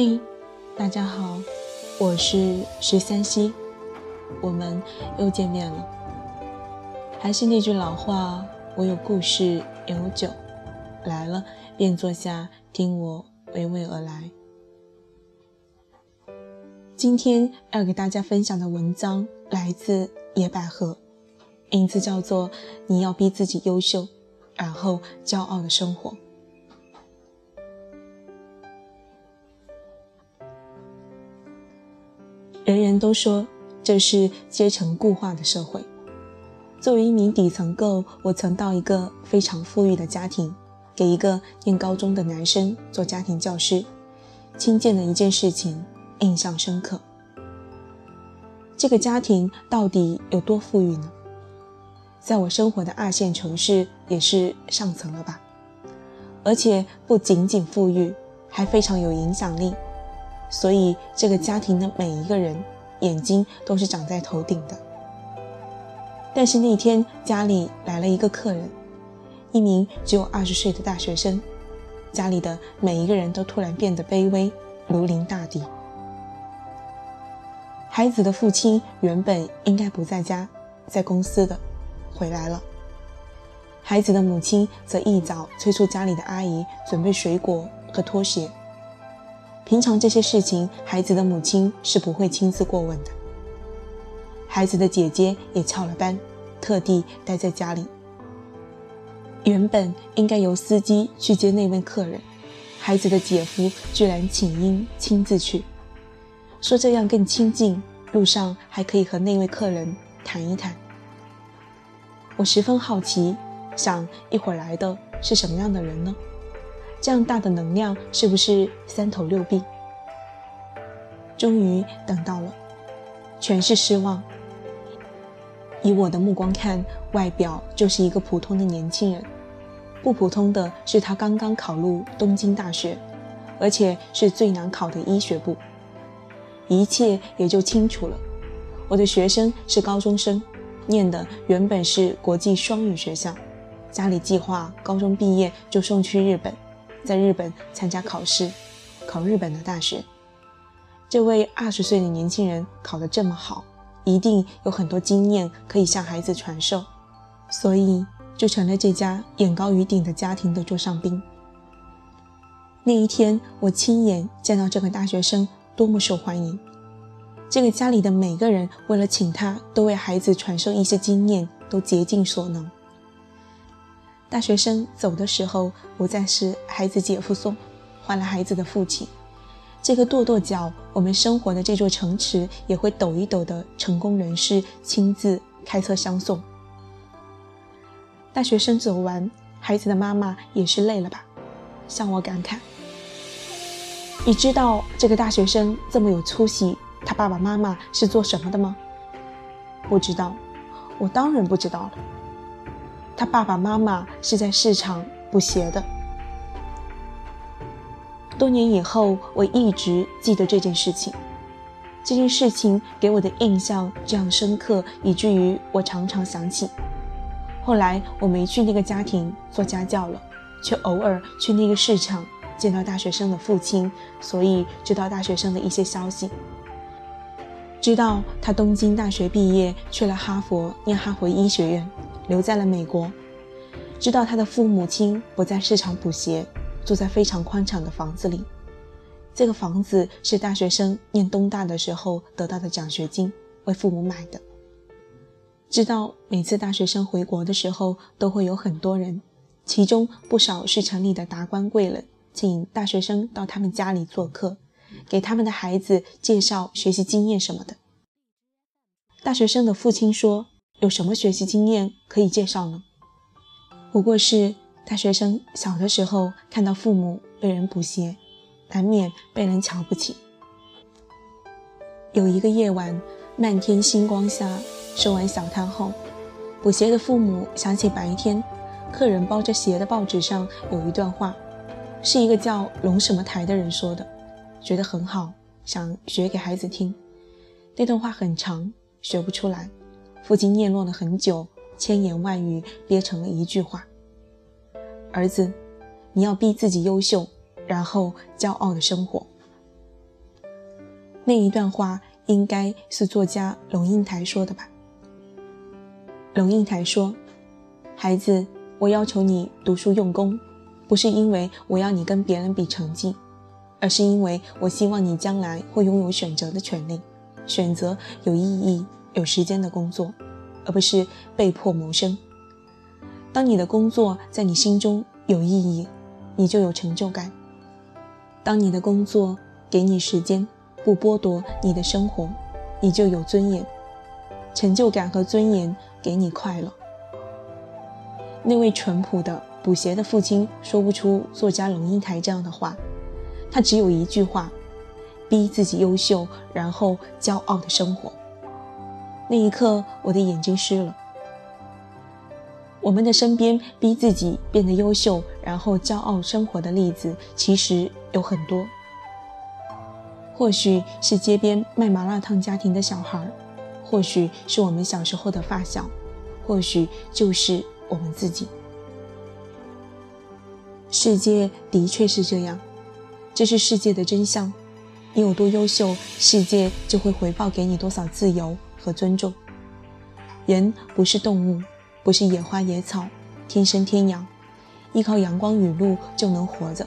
嘿，大家好，我是十三溪，我们又见面了。还是那句老话，我有故事，有酒，来了便坐下，听我娓娓而来。今天要给大家分享的文章来自野百合，名字叫做《你要逼自己优秀，然后骄傲的生活》。都说这是阶层固化的社会。作为一名底层构，我曾到一个非常富裕的家庭，给一个念高中的男生做家庭教师。亲见的一件事情，印象深刻。这个家庭到底有多富裕呢？在我生活的二线城市，也是上层了吧？而且不仅仅富裕，还非常有影响力。所以，这个家庭的每一个人眼睛都是长在头顶的。但是那天家里来了一个客人，一名只有二十岁的大学生。家里的每一个人都突然变得卑微，如临大敌。孩子的父亲原本应该不在家，在公司的，回来了。孩子的母亲则一早催促家里的阿姨准备水果和拖鞋。平常这些事情，孩子的母亲是不会亲自过问的。孩子的姐姐也翘了班，特地待在家里。原本应该由司机去接那位客人，孩子的姐夫居然请缨亲自去，说这样更亲近，路上还可以和那位客人谈一谈。我十分好奇，想一会儿来的是什么样的人呢？这样大的能量是不是三头六臂？终于等到了，全是失望。以我的目光看，外表就是一个普通的年轻人。不普通的是他刚刚考入东京大学，而且是最难考的医学部。一切也就清楚了。我的学生是高中生，念的原本是国际双语学校，家里计划高中毕业就送去日本。在日本参加考试，考日本的大学。这位二十岁的年轻人考得这么好，一定有很多经验可以向孩子传授，所以就成了这家眼高于顶的家庭的座上宾。那一天，我亲眼见到这个大学生多么受欢迎。这个家里的每个人为了请他，都为孩子传授一些经验，都竭尽所能。大学生走的时候，不再是孩子姐夫送，换了孩子的父亲。这个跺跺脚，我们生活的这座城池也会抖一抖的成功人士亲自开车相送。大学生走完，孩子的妈妈也是累了吧？向我感慨：“你知道这个大学生这么有出息，他爸爸妈妈是做什么的吗？”不知道，我当然不知道了。他爸爸妈妈是在市场补鞋的。多年以后，我一直记得这件事情。这件事情给我的印象这样深刻，以至于我常常想起。后来我没去那个家庭做家教了，却偶尔去那个市场见到大学生的父亲，所以知道大学生的一些消息。知道他东京大学毕业，去了哈佛念哈佛医学院。留在了美国，知道他的父母亲不在市场补鞋，住在非常宽敞的房子里。这个房子是大学生念东大的时候得到的奖学金，为父母买的。知道每次大学生回国的时候，都会有很多人，其中不少是城里的达官贵人，请大学生到他们家里做客，给他们的孩子介绍学习经验什么的。大学生的父亲说。有什么学习经验可以介绍呢？不过是大学生小的时候看到父母被人补鞋，难免被人瞧不起。有一个夜晚，漫天星光下收完小摊后，补鞋的父母想起白天客人包着鞋的报纸上有一段话，是一个叫龙什么台的人说的，觉得很好，想学给孩子听。那段话很长，学不出来。父亲念叨了很久，千言万语憋成了一句话：“儿子，你要逼自己优秀，然后骄傲的生活。”那一段话应该是作家龙应台说的吧？龙应台说：“孩子，我要求你读书用功，不是因为我要你跟别人比成绩，而是因为我希望你将来会拥有选择的权利，选择有意义、有时间的工作，而不是被迫谋生。当你的工作在你心中有意义，你就有成就感。当你的工作给你时间，不剥夺你的生活，你就有尊严。成就感和尊严给你快乐。”那位淳朴的补鞋的父亲说不出作家龙应台这样的话，他只有一句话：逼自己优秀，然后骄傲的生活。那一刻，我的眼睛湿了。我们的身边逼自己变得优秀，然后骄傲生活的例子其实有很多。或许是街边卖麻辣烫家庭的小孩，或许是我们小时候的发小，或许就是。我们自己，世界的确是这样，这是世界的真相。你有多优秀，世界就会回报给你多少自由和尊重。人不是动物，不是野花野草，天生天养，依靠阳光雨露就能活着。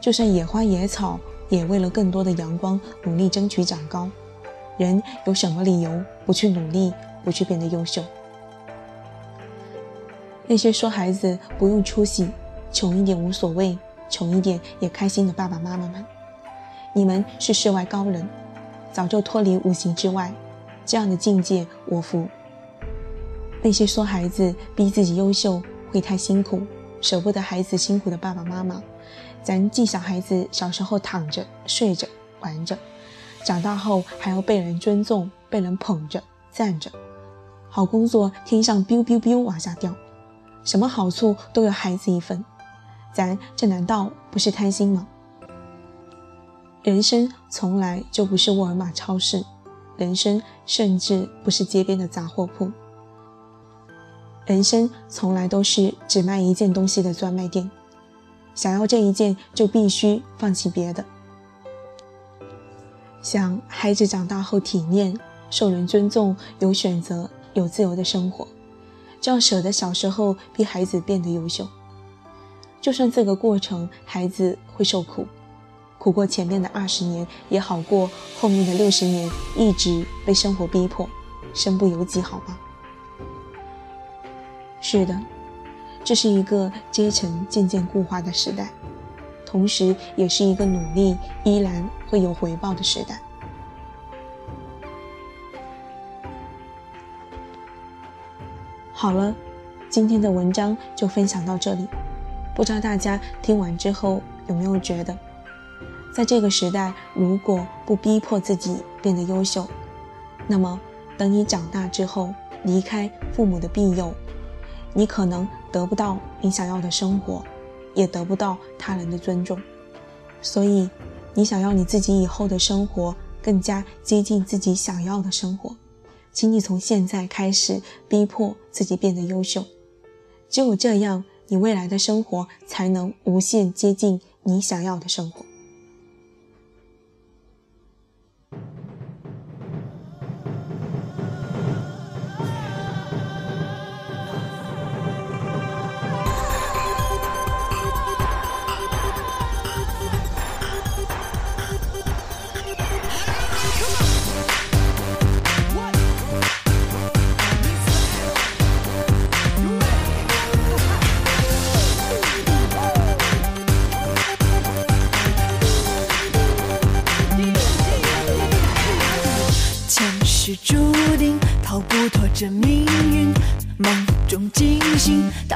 就算野花野草，也为了更多的阳光努力争取长高。人有什么理由不去努力，不去变得优秀？那些说孩子不用出息，穷一点无所谓，穷一点也开心的爸爸妈妈们，你们是世外高人，早就脱离五行之外，这样的境界我服。那些说孩子逼自己优秀会太辛苦，舍不得孩子辛苦的爸爸妈妈，咱既想孩子小时候躺着、睡着、玩着，长大后还要被人尊重、被人捧着、赞着，好工作天上 biu biu biu 往下掉。什么好处都有孩子一份，咱这难道不是贪心吗？人生从来就不是沃尔玛超市，人生甚至不是街边的杂货铺，人生从来都是只卖一件东西的专卖店。想要这一件，就必须放弃别的。想孩子长大后体面、受人尊重、有选择、有自由的生活。就要舍得小时候逼孩子变得优秀，就算这个过程孩子会受苦，苦过前面的二十年也好过后面的六十年一直被生活逼迫，身不由己，好吗？是的，这是一个阶层渐渐固化的时代，同时也是一个努力依然会有回报的时代。好了，今天的文章就分享到这里。不知道大家听完之后有没有觉得，在这个时代，如果不逼迫自己变得优秀，那么等你长大之后，离开父母的庇佑，你可能得不到你想要的生活，也得不到他人的尊重。所以，你想要你自己以后的生活更加接近自己想要的生活。请你从现在开始逼迫自己变得优秀，只有这样，你未来的生活才能无限接近你想要的生活。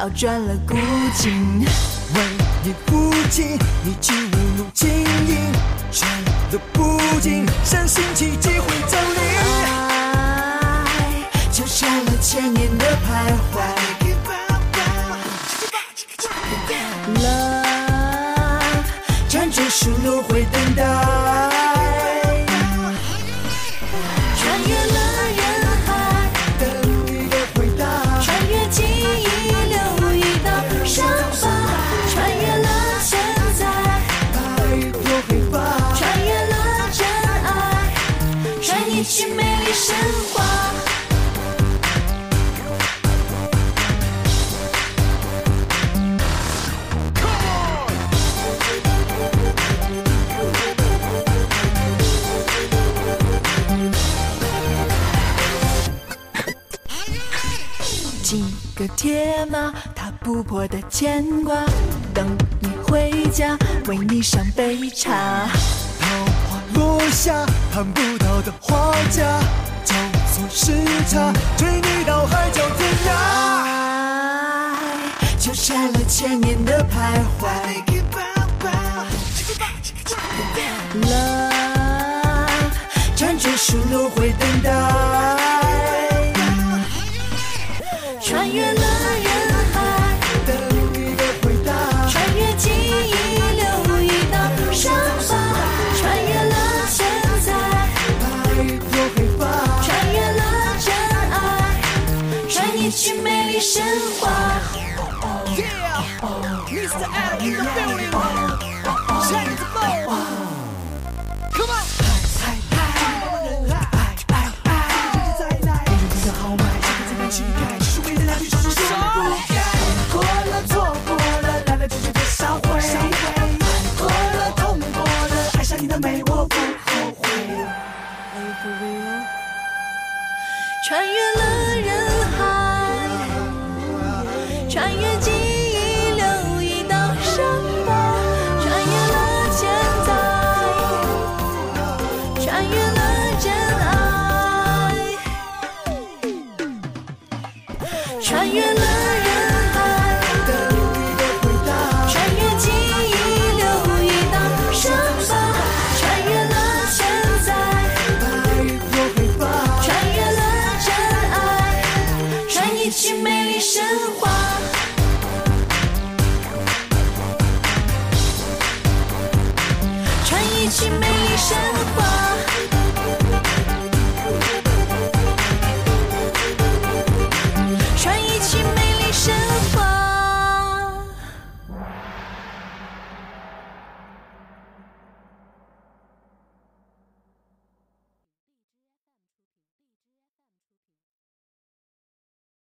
醒，倒转了古今。为你负气，你去误入情影，却了不尽，相信奇迹会降临。爱就像了千年的徘徊。Love，穿着树路会等待。铁马，踏不破的牵挂，等你回家，为你上杯茶。桃花落下，盼不到的花家，交错时差，追你到海角天涯。爱纠缠了千年的徘徊。Love，辗转数轮回等待。神话。Mr. Adam in the building. 穿越了人海，等你的回答。穿越记忆，留一道伤疤。穿越了现在。穿越了真爱，穿越去美丽神话。穿越去美丽神话。